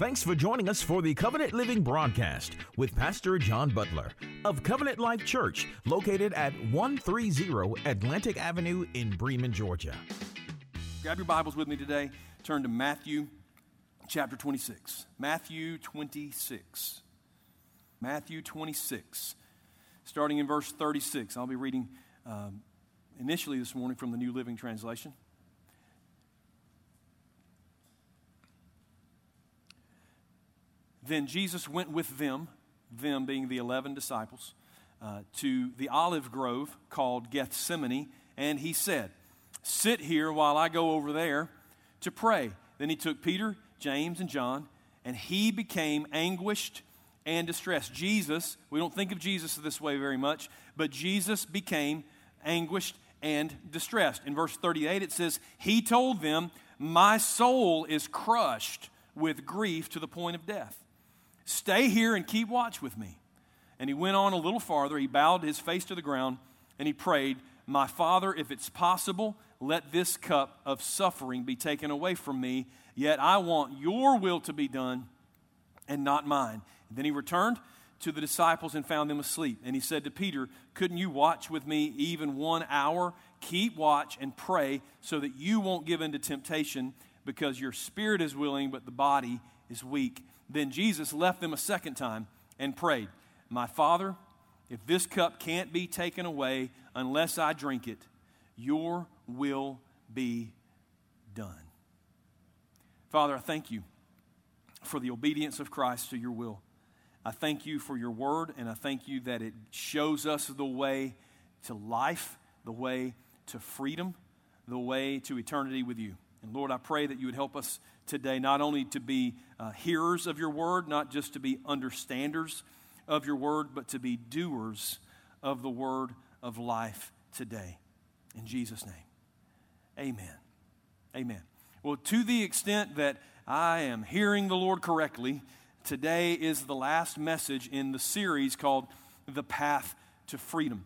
Thanks for joining us for the Covenant Living broadcast with Pastor John Butler of Covenant Life Church, located at 130 Atlantic Avenue in Bremen, Georgia. Grab your Bibles with me today. Turn to Matthew chapter 26. Matthew 26. Matthew 26. Starting in verse 36. I'll be reading um, initially this morning from the New Living Translation. Then Jesus went with them, them being the 11 disciples, uh, to the olive grove called Gethsemane, and he said, Sit here while I go over there to pray. Then he took Peter, James, and John, and he became anguished and distressed. Jesus, we don't think of Jesus this way very much, but Jesus became anguished and distressed. In verse 38, it says, He told them, My soul is crushed with grief to the point of death. Stay here and keep watch with me. And he went on a little farther. He bowed his face to the ground and he prayed, My Father, if it's possible, let this cup of suffering be taken away from me. Yet I want your will to be done and not mine. And then he returned to the disciples and found them asleep. And he said to Peter, Couldn't you watch with me even one hour? Keep watch and pray so that you won't give in to temptation because your spirit is willing, but the body is weak. Then Jesus left them a second time and prayed, My Father, if this cup can't be taken away unless I drink it, your will be done. Father, I thank you for the obedience of Christ to your will. I thank you for your word, and I thank you that it shows us the way to life, the way to freedom, the way to eternity with you. And Lord, I pray that you would help us today not only to be uh, hearers of your word, not just to be understanders of your word, but to be doers of the word of life today. In Jesus' name, amen. Amen. Well, to the extent that I am hearing the Lord correctly, today is the last message in the series called The Path to Freedom.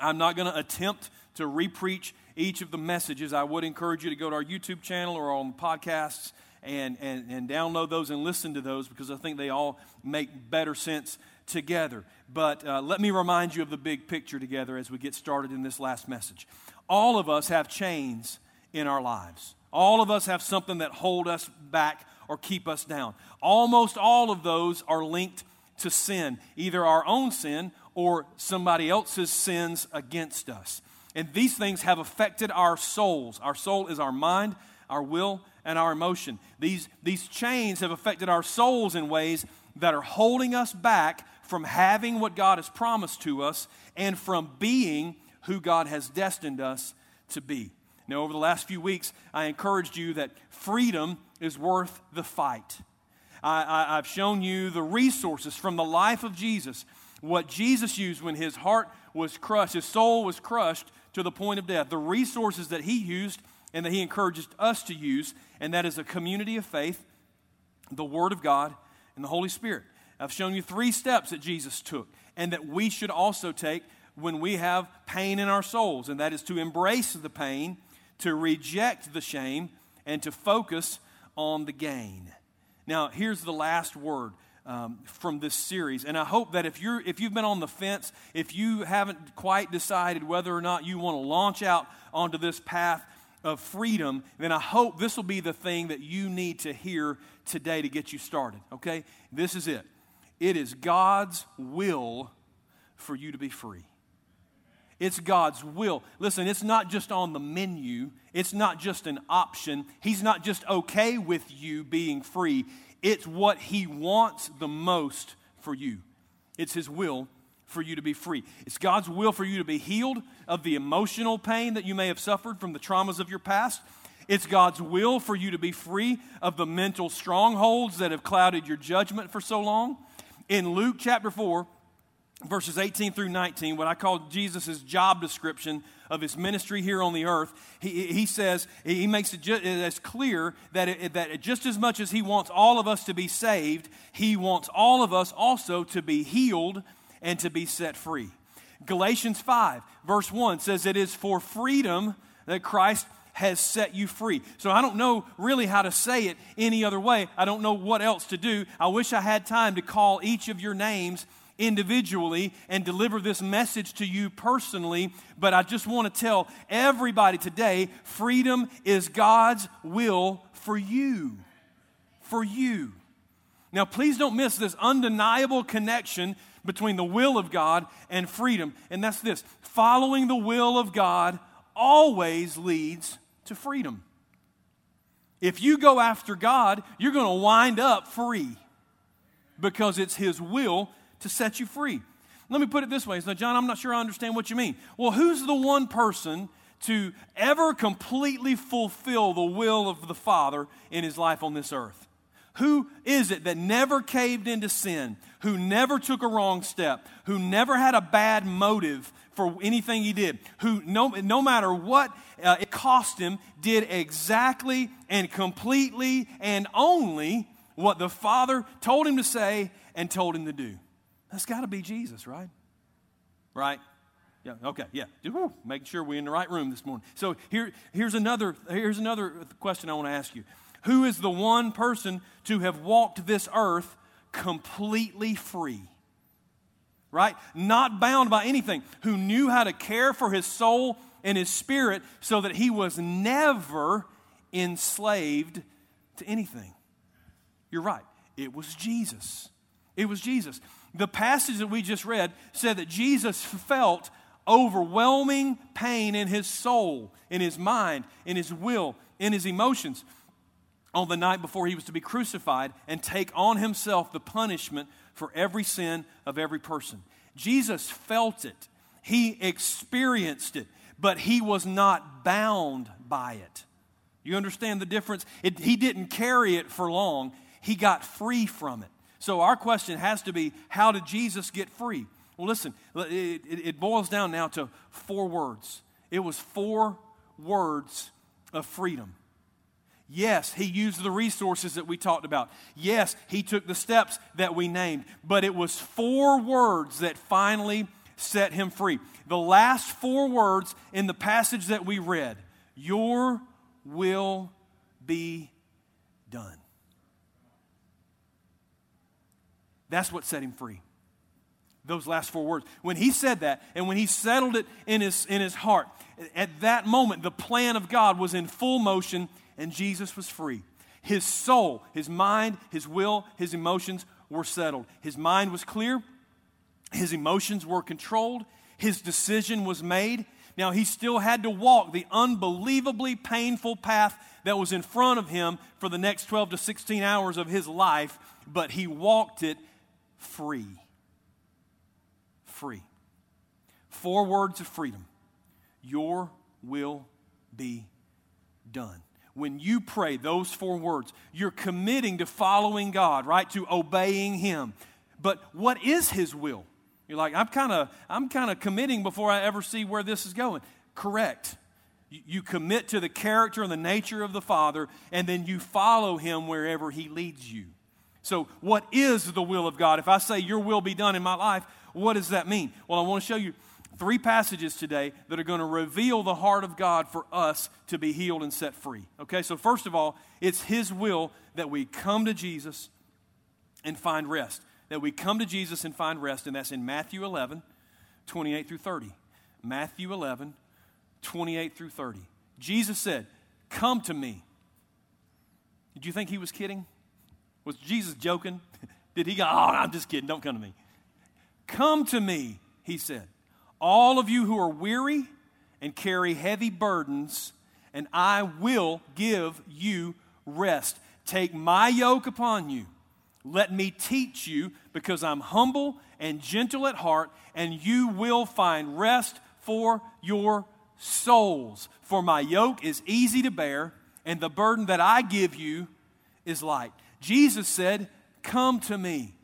I'm not going to attempt to repreach each of the messages. I would encourage you to go to our YouTube channel or on the podcasts and, and, and download those and listen to those because I think they all make better sense together. But uh, let me remind you of the big picture together as we get started in this last message. All of us have chains in our lives. All of us have something that hold us back or keep us down. Almost all of those are linked to sin, either our own sin or somebody else's sins against us. And these things have affected our souls. Our soul is our mind, our will, and our emotion. These, these chains have affected our souls in ways that are holding us back from having what God has promised to us and from being who God has destined us to be. Now, over the last few weeks, I encouraged you that freedom is worth the fight. I, have shown you the resources from the life of Jesus, what Jesus used when his heart was crushed, his soul was crushed to the point of death, the resources that he used and that he encourages us to use, and that is a community of faith, the Word of God, and the Holy Spirit. I've shown you three steps that Jesus took and that we should also take when we have pain in our souls, and that is to embrace the pain, to reject the shame, and to focus on the gain. Now, here's the last word um, from this series. And I hope that if, you're, if you've been on the fence, if you haven't quite decided whether or not you want to launch out onto this path of freedom, then I hope this will be the thing that you need to hear today to get you started. Okay? This is it. It is God's will for you to be free. It's God's will. Listen, it's not just on the menu, it's not just an option. He's not just okay with you being free. It's what He wants the most for you. It's His will for you to be free. It's God's will for you to be healed of the emotional pain that you may have suffered from the traumas of your past. It's God's will for you to be free of the mental strongholds that have clouded your judgment for so long. In Luke chapter 4, verses 18 through 19, what I call Jesus' job description of his ministry here on the earth, he, he says, he makes it just as clear that, it, that just as much as he wants all of us to be saved, he wants all of us also to be healed and to be set free. Galatians 5, verse 1 says, It is for freedom that Christ has set you free. So I don't know really how to say it any other way. I don't know what else to do. I wish I had time to call each of your names individually and deliver this message to you personally, but I just want to tell everybody today freedom is God's will for you. For you. Now, please don't miss this undeniable connection between the will of God and freedom, and that's this following the will of God always leads to freedom. If you go after God, you're going to wind up free because it's His will to set you free. Let me put it this way. So, John, I'm not sure I understand what you mean. Well, who's the one person to ever completely fulfill the will of the Father in his life on this earth? Who is it that never caved into sin, who never took a wrong step, who never had a bad motive for anything he did, who no, no matter what uh, it cost him, did exactly and completely and only what the Father told him to say and told him to do? That's got to be Jesus, right? Right? Yeah, okay, yeah. Woo, making sure we're in the right room this morning. So here, here's, another, here's another question I want to ask you. Who is the one person to have walked this earth completely free? Right? Not bound by anything, who knew how to care for his soul and his spirit so that he was never enslaved to anything. You're right. It was Jesus. It was Jesus. The passage that we just read said that Jesus felt overwhelming pain in his soul, in his mind, in his will, in his emotions on the night before he was to be crucified and take on himself the punishment for every sin of every person. Jesus felt it, he experienced it, but he was not bound by it. You understand the difference? It, he didn't carry it for long, he got free from it. So our question has to be how did Jesus get free? Well, listen, it, it, boils down now to four words. It was four words of freedom. Yes, he used the resources that we talked about. Yes, he took the steps that we named. But it was four words that finally set him free. The last four words in the passage that we read Your will be done. That's what set him free. Those last four words. When he said that and when he settled it in his, in his heart, at that moment, the plan of God was in full motion and Jesus was free. His soul, his mind, his will, his emotions were settled. His mind was clear, his emotions were controlled, his decision was made. Now, he still had to walk the unbelievably painful path that was in front of him for the next 12 to 16 hours of his life, but he walked it free. Free. Four words of freedom. Your will be done. When you pray those four words, you're committing to following God, right? To obeying Him. But what is His will? You're like, I'm kind of I'm kind of committing before I ever see where this is going. Correct. You commit to the character and the nature of the Father, and then you follow Him wherever He leads you. So, what is the will of God? If I say, Your will be done in my life, what does that mean? Well, I want to show you three passages today that are going to reveal the heart of God for us to be healed and set free. Okay, so first of all, it's His will that we come to Jesus and find rest. That we come to Jesus and find rest, and that's in Matthew 11, 28 through 30. Matthew 11, 28 through 30. Jesus said, Come to me. Did you think he was kidding? Was Jesus joking? Did he go, Oh, I'm just kidding, don't come to me? Come to me, he said, all of you who are weary and carry heavy burdens, and I will give you rest. Take my yoke upon you. Let me teach you, because I'm humble and gentle at heart, and you will find rest for your souls. For my yoke is easy to bear, and the burden that I give you is light. Jesus said, Come to me.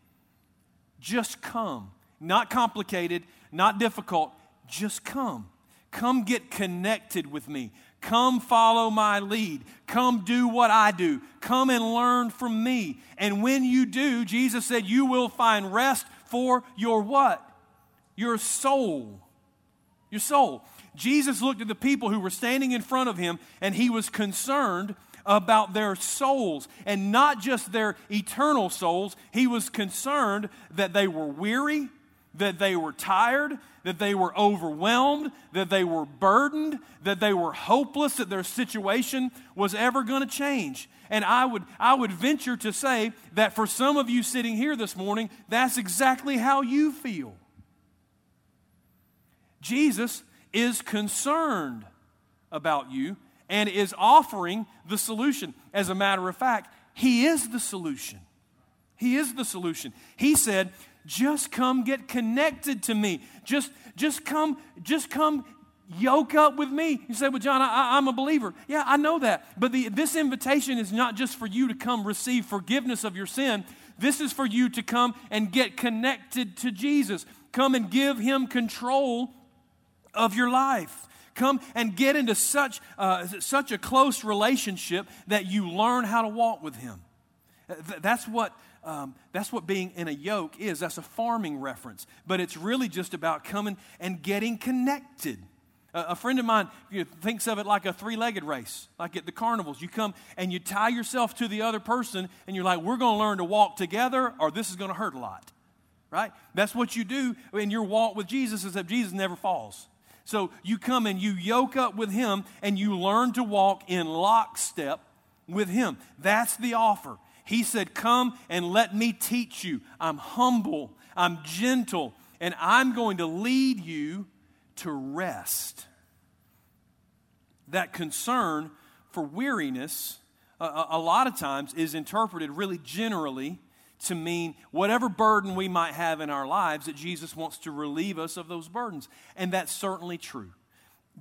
Just come. not complicated, not difficult. Just come. Come get connected with me. Come follow my lead. Come do what I do. Come and learn from me. And when you do, Jesus said, you will find rest for your what? Your soul. Your soul. Jesus looked at the people who were standing in front of him and he was concerned about their souls and not just their eternal souls. He was concerned that they were weary, that they were tired, that they were overwhelmed, that they were burdened, that they were hopeless, that their situation was ever going to change. And I would, I would venture to say that for some of you sitting here this morning, that's exactly how you feel. Jesus is concerned about you and is offering the solution. As a matter of fact, He is the solution. He is the solution. He said, just come get connected to me. Just, just come, just come yoke up with me. You say, Well, John, I, am a believer. Yeah, I know that. But the, this invitation is not just for you to come receive forgiveness of your sin, this is for you to come and get connected to Jesus. Come and give him control of your life. Come and get into such, uh, such a close relationship that you learn how to walk with him. That's what um, that's what being in a yoke is. That's a farming reference. But it's really just about coming and getting connected. A, friend of mine you know, thinks of it like a three legged race, like at the carnivals. You come and you tie yourself to the other person, and you're like, we're going to learn to walk together, or this is going to hurt a lot. Right? That's what you do in your walk with Jesus, except Jesus never falls. So you come and you yoke up with Him, and you learn to walk in lockstep with Him. That's the offer. He said, Come and let me teach you. I'm humble, I'm gentle, and I'm going to lead you to rest. That concern for weariness, a, a lot of times, is interpreted really generally to mean whatever burden we might have in our lives, that Jesus wants to relieve us of those burdens. And that's certainly true.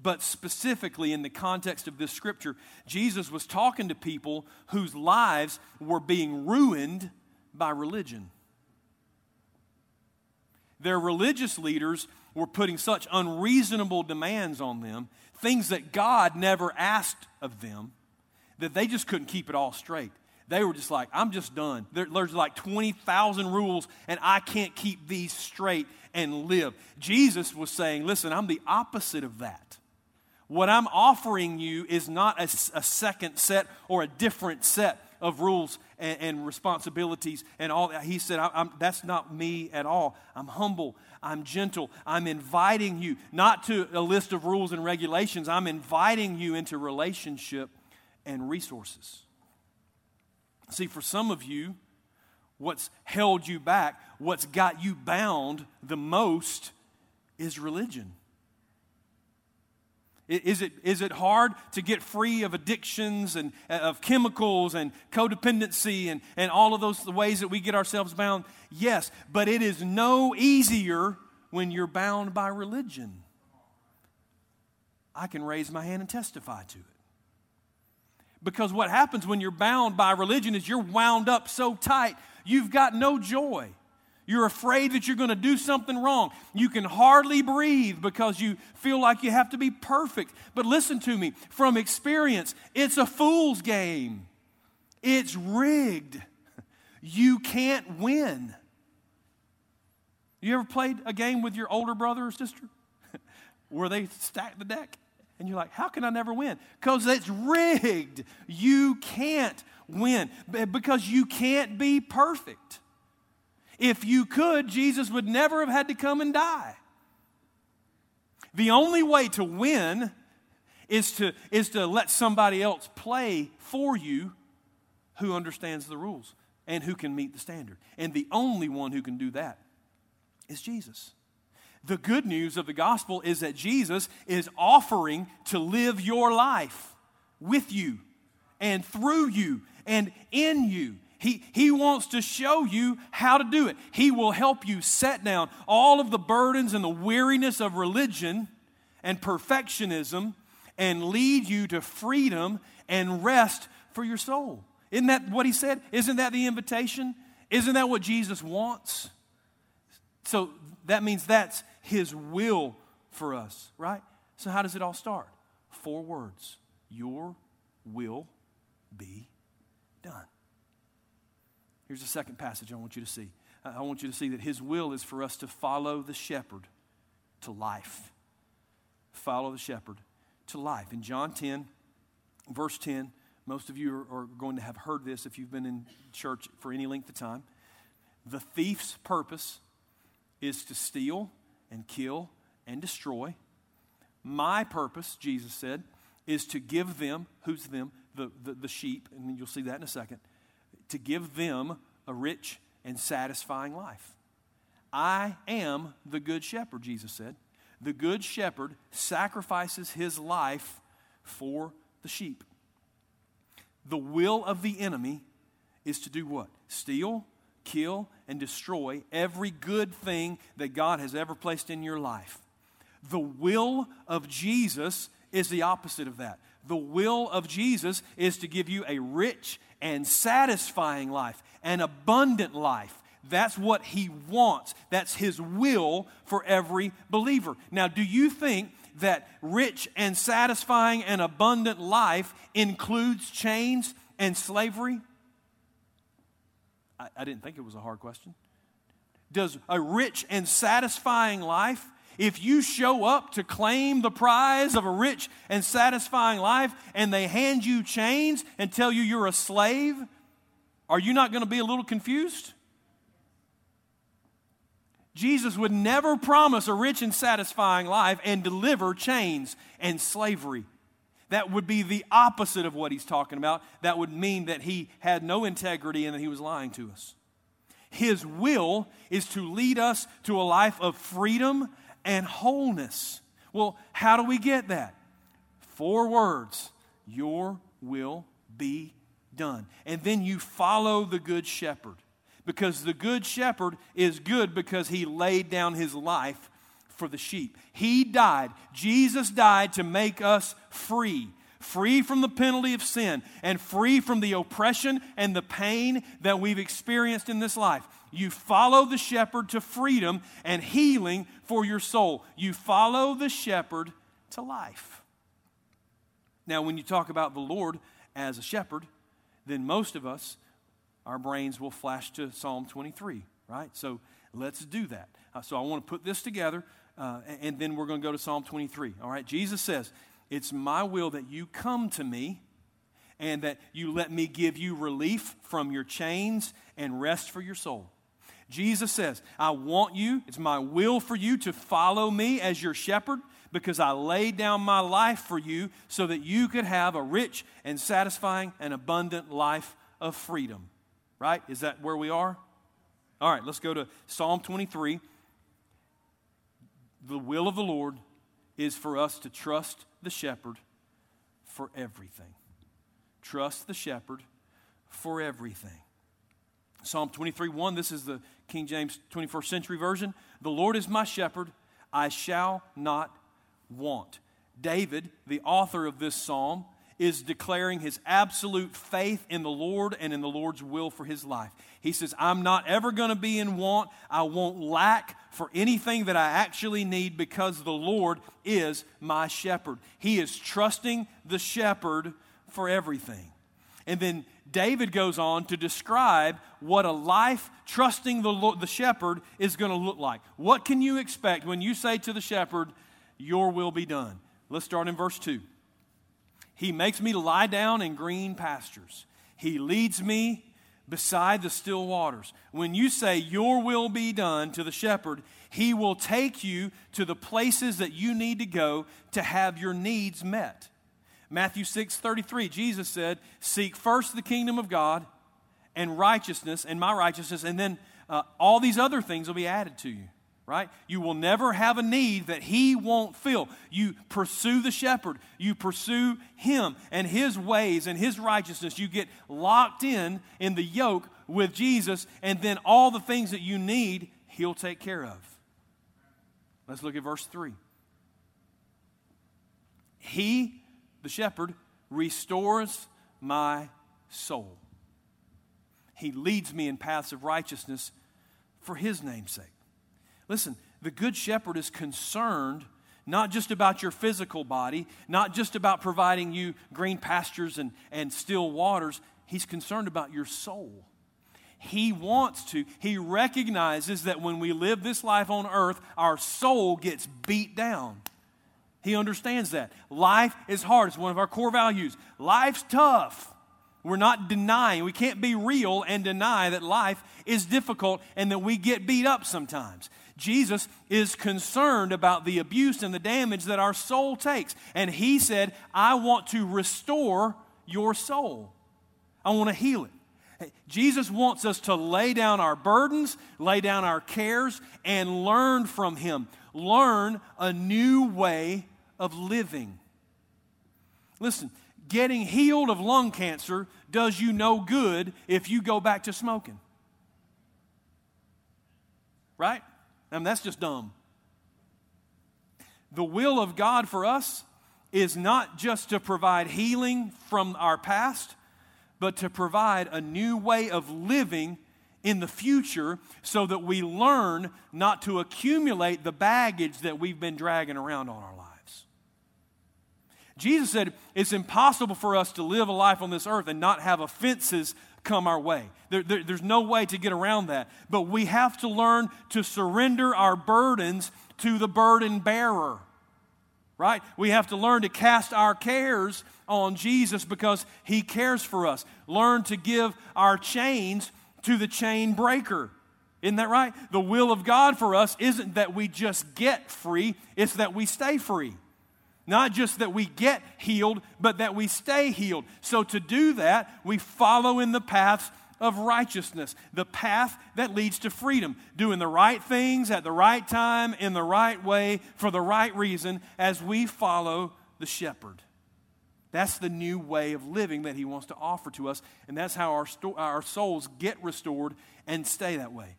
But specifically, in the context of this scripture, Jesus was talking to people whose lives were being ruined by religion. Their religious leaders were putting such unreasonable demands on them, things that God never asked of them, that they just couldn't keep it all straight. They were just like, I'm just done. There, there's like 20,000 rules, and I can't keep these straight and live. Jesus was saying, Listen, I'm the opposite of that. What I'm offering you is not a, a second set or a different set of rules and, and responsibilities and all that. He said, That's not me at all. I'm humble. I'm gentle. I'm inviting you, not to a list of rules and regulations. I'm inviting you into relationship and resources. See, for some of you, what's held you back, what's got you bound the most is religion. Is it, is it hard to get free of addictions and uh, of chemicals and codependency and, and all of those ways that we get ourselves bound? Yes, but it is no easier when you're bound by religion. I can raise my hand and testify to it. Because what happens when you're bound by religion is you're wound up so tight, you've got no joy. You're afraid that you're going to do something wrong. You can hardly breathe because you feel like you have to be perfect. But listen to me from experience, it's a fool's game, it's rigged. You can't win. You ever played a game with your older brother or sister where they stack the deck? And you're like, how can I never win? Because it's rigged. You can't win because you can't be perfect. If you could, Jesus would never have had to come and die. The only way to win is to, is to let somebody else play for you who understands the rules and who can meet the standard. And the only one who can do that is Jesus. The good news of the gospel is that Jesus is offering to live your life with you and through you and in you. He, he wants to show you how to do it. He will help you set down all of the burdens and the weariness of religion and perfectionism and lead you to freedom and rest for your soul. Isn't that what he said? Isn't that the invitation? Isn't that what Jesus wants? So that means that's his will for us, right? So how does it all start? Four words Your will be done. Here's the second passage I want you to see. I want you to see that his will is for us to follow the shepherd to life. Follow the shepherd to life. In John 10, verse 10, most of you are, going to have heard this if you've been in church for any length of time. The thief's purpose is to steal and kill and destroy. My purpose, Jesus said, is to give them, who's them? The, the, the sheep, and you'll see that in a second, to give them a rich and satisfying life. I am the good shepherd, Jesus said. The good shepherd sacrifices his life for the sheep. The will of the enemy is to do what? Steal, kill, and destroy every good thing that God has ever placed in your life. The will of Jesus is the opposite of that. The will of Jesus is to give you a rich and satisfying life, an abundant life. That's what he wants. That's his will for every believer. Now, do you think that rich and satisfying and abundant life includes chains and slavery? I, I didn't think it was a hard question. Does a rich and satisfying life if you show up to claim the prize of a rich and satisfying life and they hand you chains and tell you you're a slave, are you not going to be a little confused? Jesus would never promise a rich and satisfying life and deliver chains and slavery. That would be the opposite of what he's talking about. That would mean that he had no integrity and that he was lying to us. His will is to lead us to a life of freedom and wholeness. Well, how do we get that? Four words Your will be done. And then you follow the Good Shepherd because the Good Shepherd is good because he laid down his life for the sheep. He died. Jesus died to make us free. Free from the penalty of sin and free from the oppression and the pain that we've experienced in this life. You follow the shepherd to freedom and healing for your soul. You follow the shepherd to life. Now, when you talk about the Lord as a shepherd, then most of us, our brains will flash to Psalm 23, right? So let's do that. Uh, so I want to put this together, uh, and then we're going to go to Psalm 23. All right, Jesus says, It's my will that you come to me and that you let me give you relief from your chains and rest for your soul. Jesus says, I want you, it's my will for you to follow me as your shepherd because I laid down my life for you so that you could have a rich and satisfying and abundant life of freedom. Right? Is that where we are? All right, let's go to Psalm 23. The will of the Lord is for us to trust the shepherd for everything. Trust the shepherd for everything. Psalm 23 1, this is the King James 21st century version. The Lord is my shepherd, I shall not want. David, the author of this psalm, is declaring his absolute faith in the Lord and in the Lord's will for his life. He says, I'm not ever going to be in want. I won't lack for anything that I actually need because the Lord is my shepherd. He is trusting the shepherd for everything. And then David goes on to describe what a life trusting the, Lord, the shepherd is going to look like. What can you expect when you say to the shepherd, Your will be done? Let's start in verse 2. He makes me lie down in green pastures, He leads me beside the still waters. When you say, Your will be done to the shepherd, he will take you to the places that you need to go to have your needs met. Matthew 6 33, Jesus said, Seek first the kingdom of God and righteousness, and my righteousness, and then uh, all these other things will be added to you, right? You will never have a need that He won't fill. You pursue the shepherd, you pursue Him and His ways and His righteousness. You get locked in in the yoke with Jesus, and then all the things that you need, He'll take care of. Let's look at verse 3. He the shepherd, restores my soul. He leads me in paths of righteousness for his name's sake. Listen, the Good Shepherd is concerned not just about your physical body, not just about providing you green pastures and, and still waters. He's concerned about your soul. He wants to, he recognizes that when we live this life on earth, our soul gets beat down. He understands that. Life is hard. It's one of our core values. Life's tough. We're not denying, we can't be real and deny that life is difficult and that we get beat up sometimes. Jesus is concerned about the abuse and the damage that our soul takes. And he said, I want to restore your soul, I want to heal it. Jesus wants us to lay down our burdens, lay down our cares, and learn from Him. Learn a new way of living. Listen, getting healed of lung cancer does you no good if you go back to smoking. Right? I mean, that's just dumb. The will of God for us is not just to provide healing from our past, but to provide a new way of living in the future so that we learn not to accumulate the baggage that we've been dragging around on our lives. Jesus said it's impossible for us to live a life on this earth and not have offenses come our way. There, there, there's no way to get around that. But we have to learn to surrender our burdens to the burden bearer. Right? We have to learn to cast our cares on Jesus because he cares for us. Learn to give our chains to the chain breaker. Isn't that right? The will of God for us isn't that we just get free, it's that we stay free. Not just that we get healed, but that we stay healed. So to do that, we follow in the paths of righteousness, the path that leads to freedom, doing the right things at the right time, in the right way, for the right reason, as we follow the shepherd. That's the new way of living that he wants to offer to us, and that's how our, sto- our souls get restored and stay that way.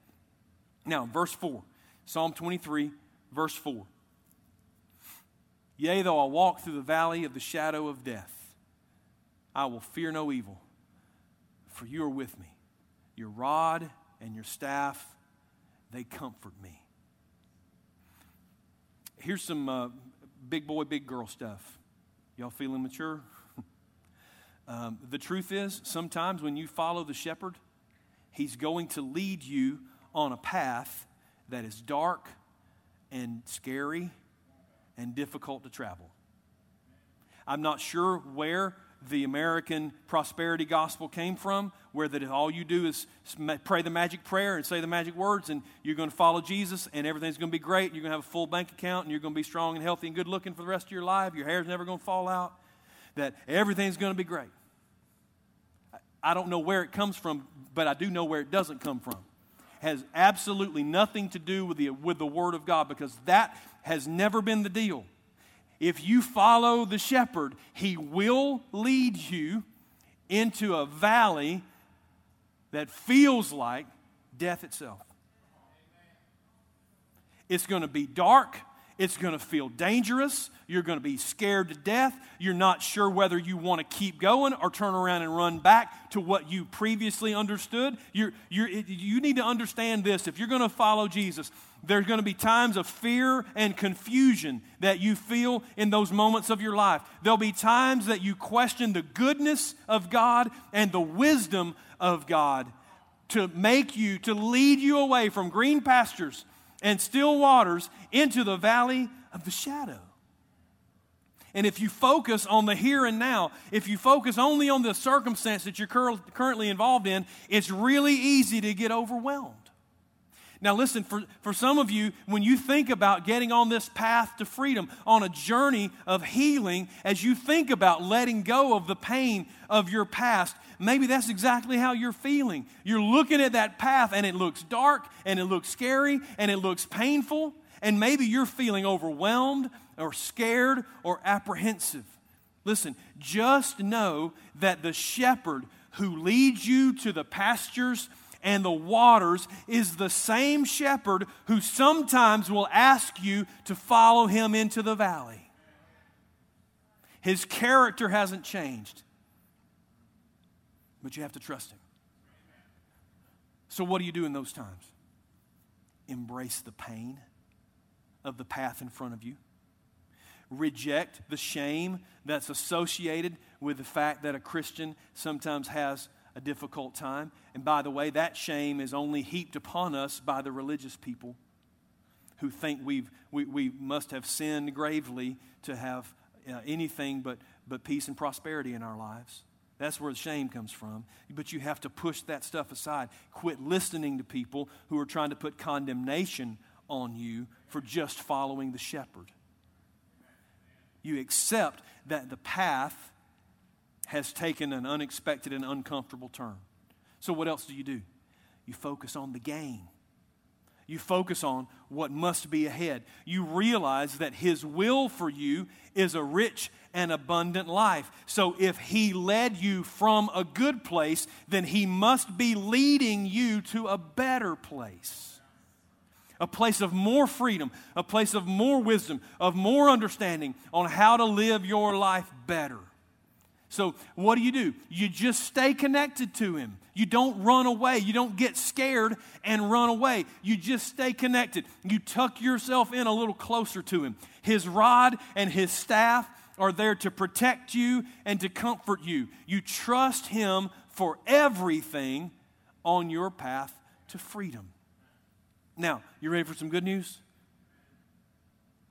Now, verse 4, Psalm 23, verse 4. Yea, though I walk through the valley of the shadow of death, I will fear no evil, for you are with me. Your rod and your staff, they comfort me. Here's some uh, big boy, big girl stuff. Y'all feeling mature? um, the truth is, sometimes when you follow the shepherd, he's going to lead you on a path that is dark and scary and difficult to travel. I'm not sure where the American prosperity gospel came from, where that all you do is pray the magic prayer and say the magic words, and you're going to follow Jesus, and everything's going to be great. You're going to have a full bank account, and you're going to be strong and healthy and good looking for the rest of your life. Your hair's never going to fall out. That everything's going to be great. I don't know where it comes from, but I do know where it doesn't come from. Has absolutely nothing to do with the, with the Word of God because that has never been the deal. If you follow the shepherd, he will lead you into a valley that feels like death itself. It's going to be dark. It's going to feel dangerous. You're going to be scared to death. You're not sure whether you want to keep going or turn around and run back to what you previously understood. You're, you're, you need to understand this. If you're going to follow Jesus, there's going to be times of fear and confusion that you feel in those moments of your life. There'll be times that you question the goodness of God and the wisdom of God to make you, to lead you away from green pastures and still waters into the valley of the shadow. And if you focus on the here and now, if you focus only on the circumstance that you're cur- currently involved in, it's really easy to get overwhelmed. Now, listen, for, for some of you, when you think about getting on this path to freedom, on a journey of healing, as you think about letting go of the pain of your past, maybe that's exactly how you're feeling. You're looking at that path and it looks dark and it looks scary and it looks painful, and maybe you're feeling overwhelmed or scared or apprehensive. Listen, just know that the shepherd who leads you to the pastures and the waters is the same shepherd who sometimes will ask you to follow him into the valley. His character hasn't changed, but you have to trust him. So, what do you do in those times? embrace the pain of the path in front of you. Reject the shame that's associated with the fact that a Christian sometimes has a difficult time. And by the way, that shame is only heaped upon us by the religious people who think we've, we, we must have sinned gravely to have uh, anything but, but peace and prosperity in our lives. That's where the shame comes from. But you have to push that stuff aside. Quit listening to people who are trying to put condemnation on you for just following the shepherd. You accept that the path has taken an unexpected and uncomfortable turn. So, what else do you do? You focus on the gain. You focus on what must be ahead. You realize that His will for you is a rich and abundant life. So if He led you from a good place, then He must be leading you to a better place a place of more freedom, a place of more wisdom, of more understanding on how to live your life better. So, what do you do? You just stay connected to Him. You don't run away. You don't get scared and run away. You just stay connected. You tuck yourself in a little closer to Him. His rod and His staff are there to protect you and to comfort you. You trust Him for everything on your path to freedom. Now, you ready for some good news?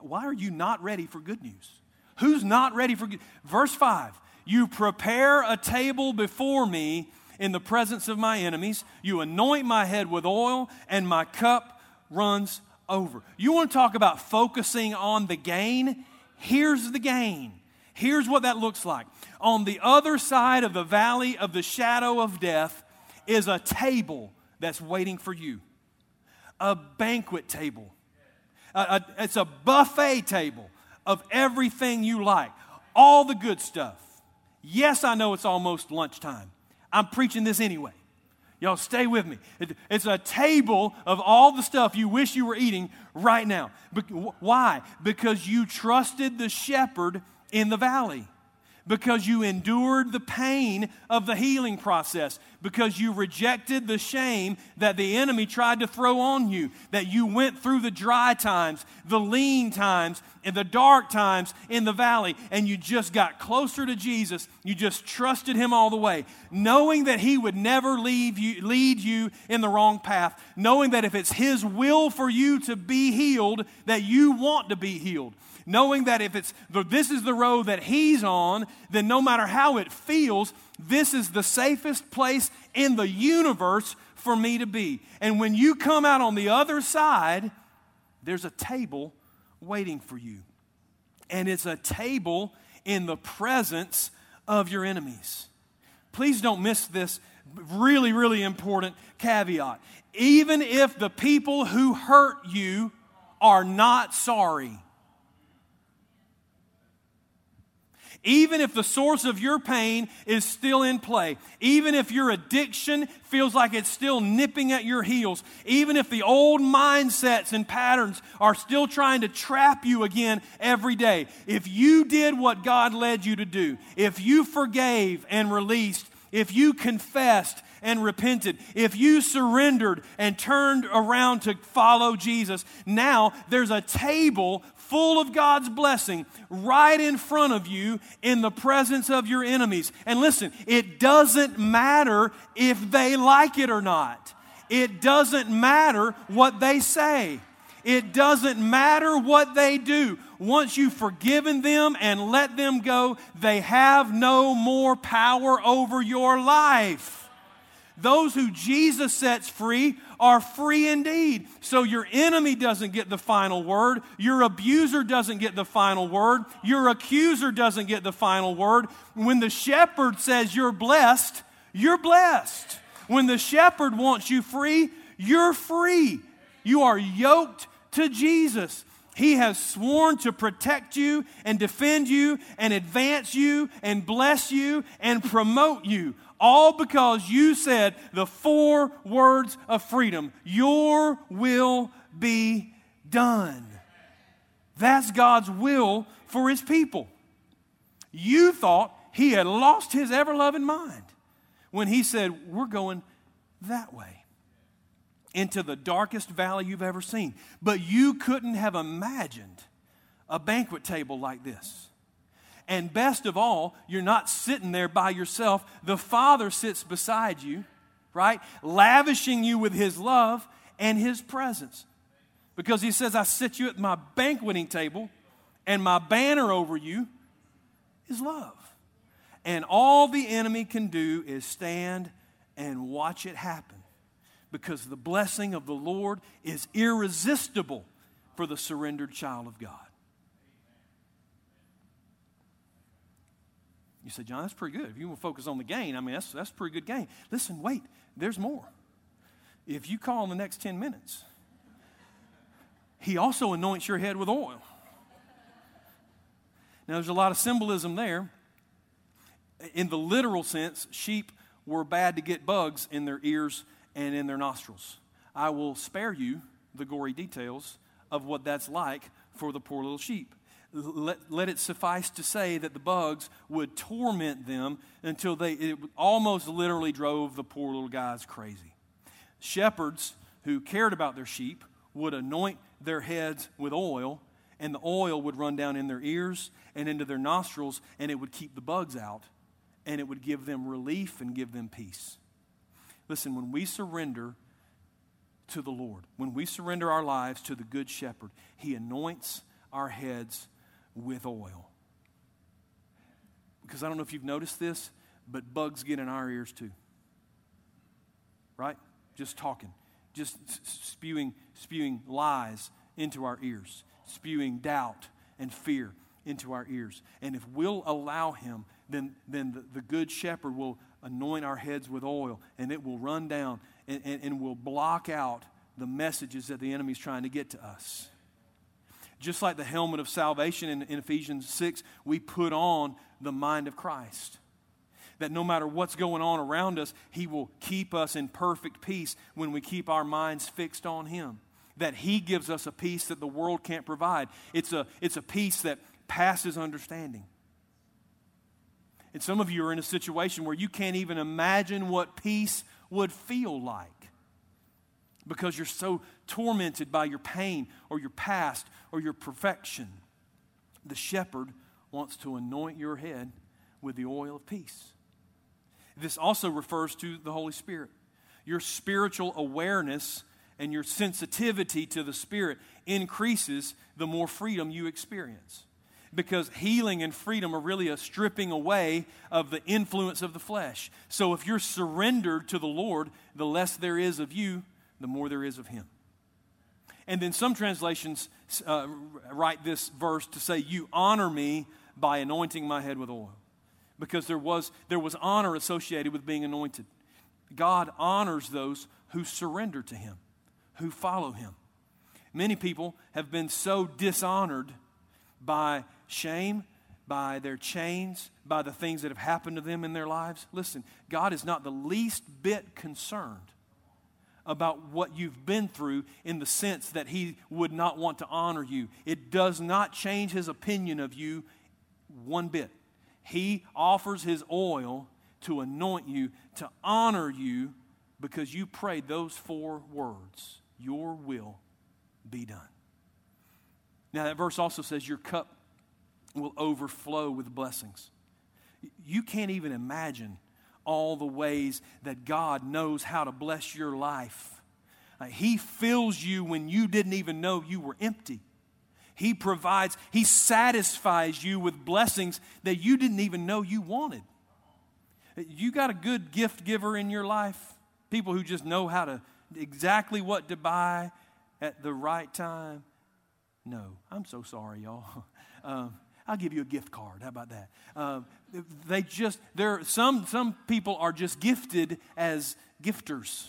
Why are you not ready for good news? Who's not ready for good? Verse 5 You prepare a table before me in the presence of my enemies. You anoint my head with oil, and my cup runs over. You want to talk about focusing on the gain? Here's the gain. Here's what that looks like. On the other side of the valley of the shadow of death is a table that's waiting for you, a banquet table. it's a buffet table of everything you like, all the good stuff. Yes, I know it's almost lunchtime. I'm preaching this anyway. Y'all stay with me. It's a table of all the stuff you wish you were eating right now. Why? Because you trusted the shepherd in the valley because you endured the pain of the healing process, because you rejected the shame that the enemy tried to throw on you, that you went through the dry times, the lean times, and the dark times in the valley, and you just got closer to Jesus. You just trusted him all the way, knowing that he would never leave you, lead you in the wrong path, knowing that if it's his will for you to be healed, that you want to be healed knowing that if it's this is the road that he's on, then no matter how it feels, this is the safest place in the universe for me to be. And when you come out on the other side, there's a table waiting for you. And it's a table in the presence of your enemies. Please don't miss this really, really important caveat. Even if the people who hurt you are not sorry, Even if the source of your pain is still in play, even if your addiction feels like it's still nipping at your heels, even if the old mindsets and patterns are still trying to trap you again every day, if you did what God led you to do, if you forgave and released, if you confessed and repented, if you surrendered and turned around to follow Jesus, now there's a table full of God's blessing right in front of you in the presence of your enemies. And listen, it doesn't matter if they like it or not, it doesn't matter what they say. It doesn't matter what they do. Once you've forgiven them and let them go, they have no more power over your life. Those who Jesus sets free are free indeed. So your enemy doesn't get the final word. Your abuser doesn't get the final word. Your accuser doesn't get the final word. When the shepherd says you're blessed, you're blessed. When the shepherd wants you free, you're free. You are yoked to Jesus. He has sworn to protect you and defend you and advance you and bless you and promote you. All because you said the four words of freedom Your will be done. That's God's will for His people. You thought He had lost His ever loving mind when He said, We're going that way. into the darkest valley you've ever seen. But you couldn't have imagined a banquet table like this. And best of all, you're not sitting there by yourself. The Father sits beside you, right? Lavishing you with His love and His presence. Because He says, I sit you at my banqueting table, and my banner over you is love. And all the enemy can do is stand and watch it happen because the blessing of the Lord is irresistible for the surrendered child of God. You say, John, that's pretty good. If you to focus on the gain, I mean, that's, that's pretty good gain. Listen, wait, there's more. If you call in the next 10 minutes, he also anoints your head with oil. Now, there's a lot of symbolism there. In the literal sense, sheep were bad to get bugs in their ears and in their nostrils. I will spare you the gory details of what that's like for the poor little sheep. Let, let it suffice to say that the bugs would torment them until they it almost literally drove the poor little guys crazy. Shepherds who cared about their sheep would anoint their heads with oil, and the oil would run down in their ears and into their nostrils, and it would keep the bugs out, and it would give them relief and give them peace. Listen, when we surrender to the Lord, when we surrender our lives to the Good Shepherd, He anoints our heads with oil. Because I don't know if you've noticed this, but bugs get in our ears too. Right? Just talking, just spewing, spewing lies into our ears, spewing doubt and fear into our ears. And if we'll allow Him, then, then the, the Good Shepherd will anoint our heads with oil, and it will run down and, and, and will block out the messages that the enemy's trying to get to us. Just like the helmet of salvation in, in Ephesians 6, we put on the mind of Christ. That no matter what's going on around us, He will keep us in perfect peace when we keep our minds fixed on Him. That He gives us a peace that the world can't provide. It's a, it's a peace that passes understanding. And some of you are in a situation where you can't even imagine what peace would feel like because you're so tormented by your pain or your past or your perfection. The shepherd wants to anoint your head with the oil of peace. This also refers to the Holy Spirit. Your spiritual awareness and your sensitivity to the Spirit increases the more freedom you experience because healing and freedom are really a stripping away of the influence of the flesh. So if you're surrendered to the Lord, the less there is of you, the more there is of Him. And then some translations uh, write this verse to say, You honor me by anointing my head with oil. Because there was, there was honor associated with being anointed. God honors those who surrender to Him, who follow Him. Many people have been so dishonored by shame, by their chains, by the things that have happened to them in their lives. Listen, God is not the least bit concerned about what you've been through in the sense that He would not want to honor you. It does not change His opinion of you one bit. He offers His oil to anoint you, to honor you, because you prayed those four words Your will be done. Now, that verse also says, Your cup will overflow with blessings. You can't even imagine all the ways that God knows how to bless your life. Uh, he fills you when you didn't even know you were empty. He provides, He satisfies you with blessings that you didn't even know you wanted. You got a good gift giver in your life, people who just know how to exactly what to buy at the right time. No, I'm so sorry, y'all. Um, I'll give you a gift card. How about that? Um, they just there. Some some people are just gifted as gifters.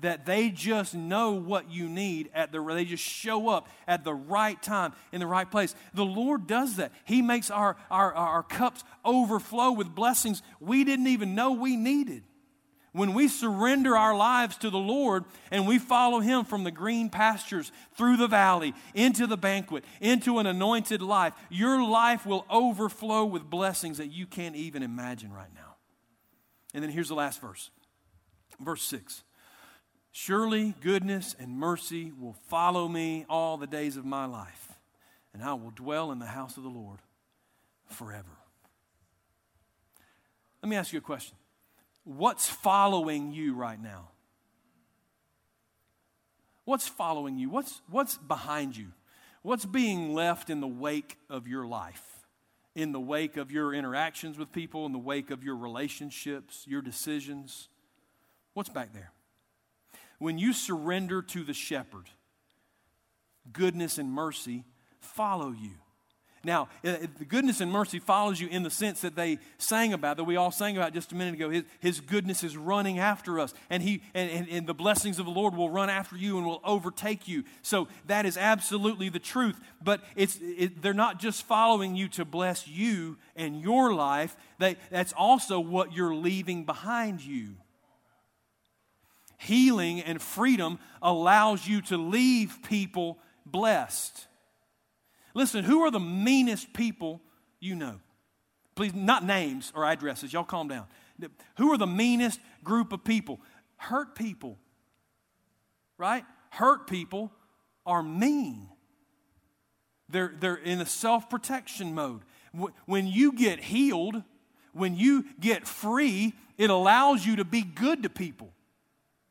That they just know what you need at the. They just show up at the right time in the right place. The Lord does that. He makes our our, our cups overflow with blessings we didn't even know we needed. When we surrender our lives to the Lord and we follow Him from the green pastures through the valley into the banquet, into an anointed life, your life will overflow with blessings that you can't even imagine right now. And then here's the last verse, verse 6. Surely goodness and mercy will follow me all the days of my life, and I will dwell in the house of the Lord forever. Let me ask you a question. What's following you right now? What's following you? What's, what's behind you? What's being left in the wake of your life? In the wake of your interactions with people, in the wake of your relationships, your decisions? What's back there? When you surrender to the shepherd, goodness and mercy follow you. Now, uh, uh, the goodness and mercy follows you in the sense that they sang about, that we all sang about just a minute ago. His, his goodness is running after us, and, he, and, and, and the blessings of the Lord will run after you and will overtake you. So that is absolutely the truth. But it's, it, they're not just following you to bless you and your life, they, that's also what you're leaving behind you. Healing and freedom allows you to leave people blessed. Listen, who are the meanest people you know? Please, not names or addresses. Y'all calm down. Who are the meanest group of people? Hurt people. Right? Hurt people are mean. They're, they're in a self protection mode. When you get healed, when you get free, it allows you to be good to people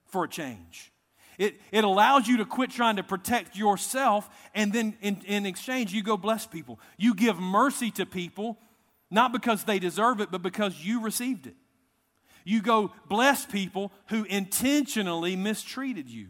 for a change. It, it allows you to quit trying to protect yourself, and then in, in exchange, you go bless people. You give mercy to people, not because they deserve it, but because you received it. You go bless people who intentionally mistreated you.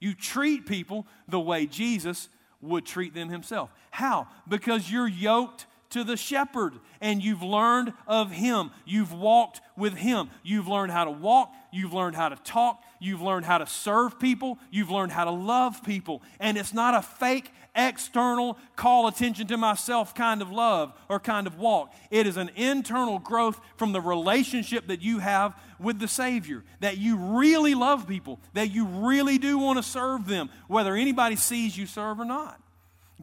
You treat people the way Jesus would treat them himself. How? Because you're yoked to the shepherd and you've learned of him. You've walked with him. You've learned how to walk. You've learned how to talk. You've learned how to serve people. You've learned how to love people. And it's not a fake, external, call attention to myself kind of love or kind of walk. It is an internal growth from the relationship that you have with the Savior. That you really love people, that you really do want to serve them, whether anybody sees you serve or not.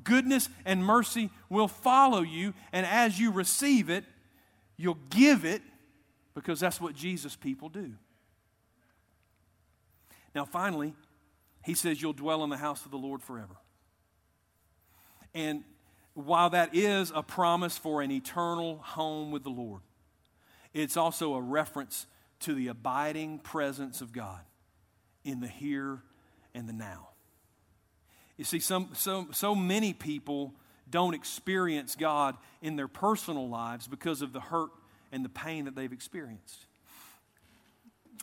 Goodness and mercy will follow you, and as you receive it, you'll give it because that's what Jesus people do. Now, finally, he says you'll dwell in the house of the Lord forever. And while that is a promise for an eternal home with the Lord, it's also a reference to the abiding presence of God in the here and the now. You see, some, so, so many people don't experience God in their personal lives because of the hurt and the pain that they've experienced.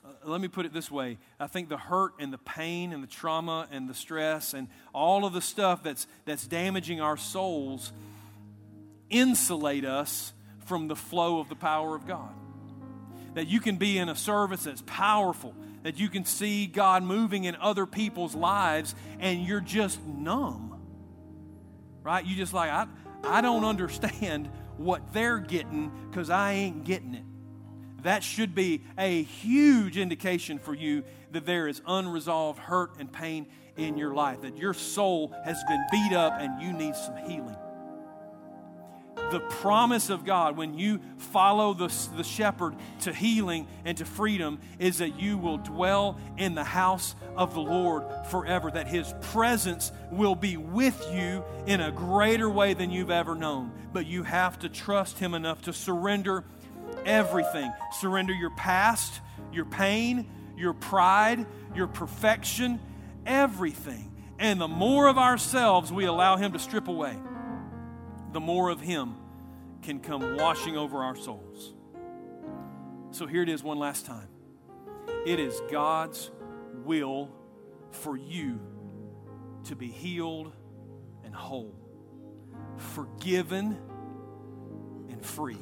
Uh, let me put it this way I think the hurt and the pain and the trauma and the stress and all of the stuff that's, that's damaging our souls insulate us from the flow of the power of God. That you can be in a service that's powerful that you can see God moving in other people's lives and you're just numb. Right? You just like, I, I don't understand what they're getting because I ain't getting it. That should be a huge indication for you that there is unresolved hurt and pain in your life, that your soul has been beat up and you need some healing the promise of God, when you follow the, the shepherd to healing and to freedom, is that you will dwell in the house of the Lord forever, that his presence will be with you in a greater way than you've ever known. But you have to trust him enough to surrender everything. Surrender your past, your pain, your pride, your perfection, everything. And the more of ourselves we allow him to strip away, the more of him can come washing over our souls. So here it is one last time. It is God's will for you to be healed and whole, forgiven and free.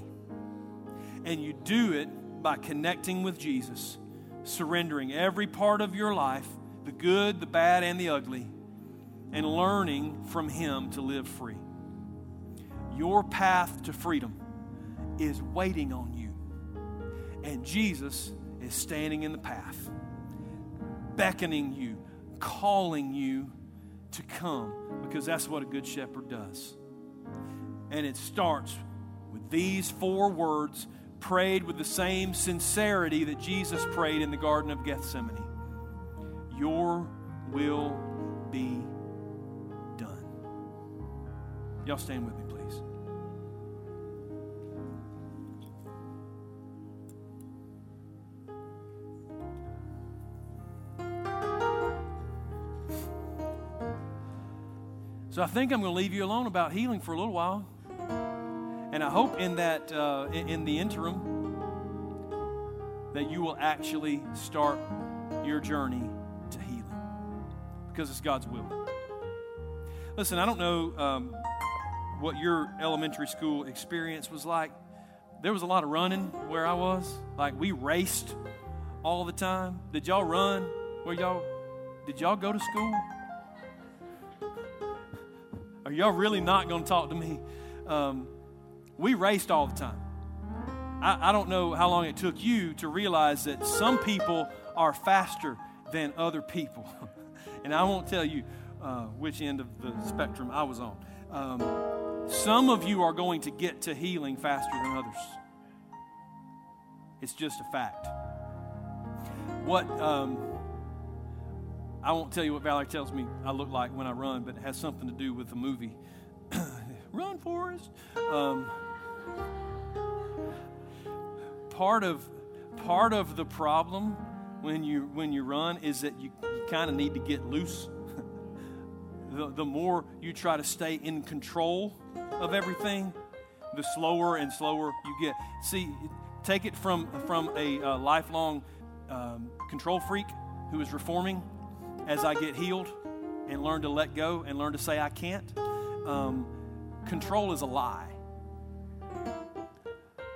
And you do it by connecting with Jesus, surrendering every part of your life, the good, the bad, and the ugly, and learning from Him to live free. Your path to freedom is waiting on you. And Jesus is standing in the path, beckoning you, calling you to come, because that's what a good shepherd does. And it starts with these four words prayed with the same sincerity that Jesus prayed in the Garden of Gethsemane your will be done. Y'all stand with me, please. So I think I'm going to leave you alone about healing for a little while. And I hope in that, uh, in the interim, that you will actually start your journey to healing because it's God's will. Listen, I don't know um, what your elementary school experience was like. There was a lot of running where I was. Like we raced all the time. Did y'all run? Where y'all? Did y'all go to school? Are y'all really not going to talk to me? Um, we raced all the time. I, I don't know how long it took you to realize that some people are faster than other people. and I won't tell you uh, which end of the spectrum I was on. Um, some of you are going to get to healing faster than others. It's just a fact. What um, I won't tell you what Valerie tells me I look like when I run, but it has something to do with the movie. run, Forrest. Um, part of part of the problem when you when you run is that you, you kind of need to get loose. the, the more you try to stay in control of everything, the slower and slower you get. See, take it from from a uh, lifelong um, control freak who is reforming. As I get healed and learn to let go and learn to say I can't, um, control is a lie.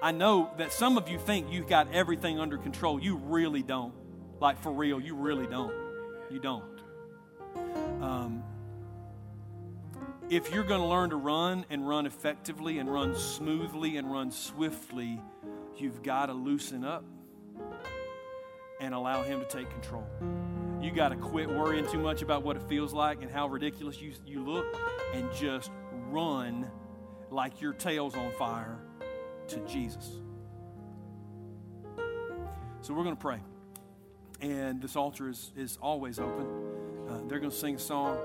I know that some of you think you've got everything under control. You really don't. Like, for real, you really don't. You don't. Um, if you're going to learn to run and run effectively and run smoothly and run swiftly, you've got to loosen up and allow Him to take control. You got to quit worrying too much about what it feels like and how ridiculous you, you look and just run like your tail's on fire to Jesus. So we're going to pray. And this altar is, is always open. Uh, they're going to sing a song.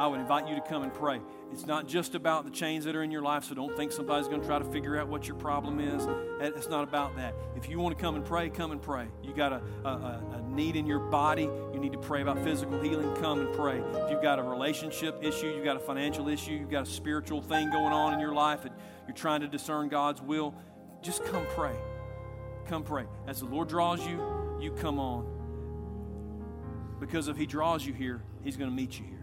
I would invite you to come and pray. It's not just about the chains that are in your life, so don't think somebody's going to try to figure out what your problem is. It's not about that. If you want to come and pray, come and pray. You got a, a, a need in your body, you need to pray about physical healing, come and pray. If you've got a relationship issue, you've got a financial issue, you've got a spiritual thing going on in your life, and you're trying to discern God's will, just come pray. Come pray. As the Lord draws you, you come on. Because if He draws you here, He's going to meet you here.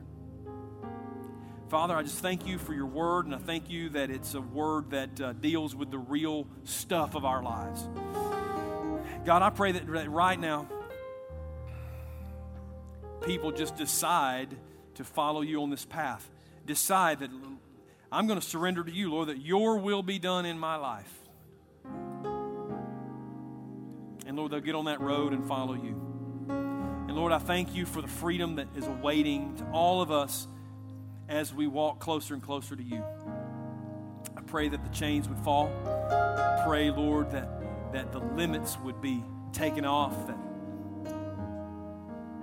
Father, I just thank you for your word, and I thank you that it's a word that uh, deals with the real stuff of our lives. God, I pray that, right now, people just decide to follow you on this path. Decide that I'm going to surrender to you, Lord, that your will be done in my life. And Lord, they'll get on that road and follow you. And Lord, I thank you for the freedom that is awaiting to all of us as we walk closer and closer to you. I pray that the chains would fall. Pray, Lord, that, that the limits would be taken off, that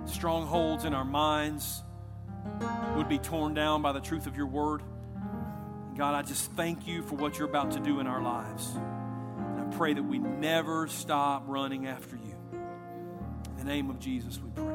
strongholds in our minds would be torn down by the truth of your word. God, I just thank you for what you're about to do in our lives. And I pray that we never stop running after you. In the name of Jesus, we pray.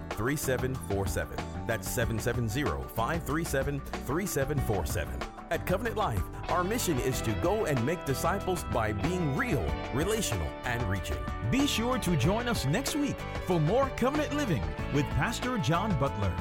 3747. That's 770 537 3747. At Covenant Life, our mission is to go and make disciples by being real, relational, and reaching. Be sure to join us next week for more Covenant Living with Pastor John Butler.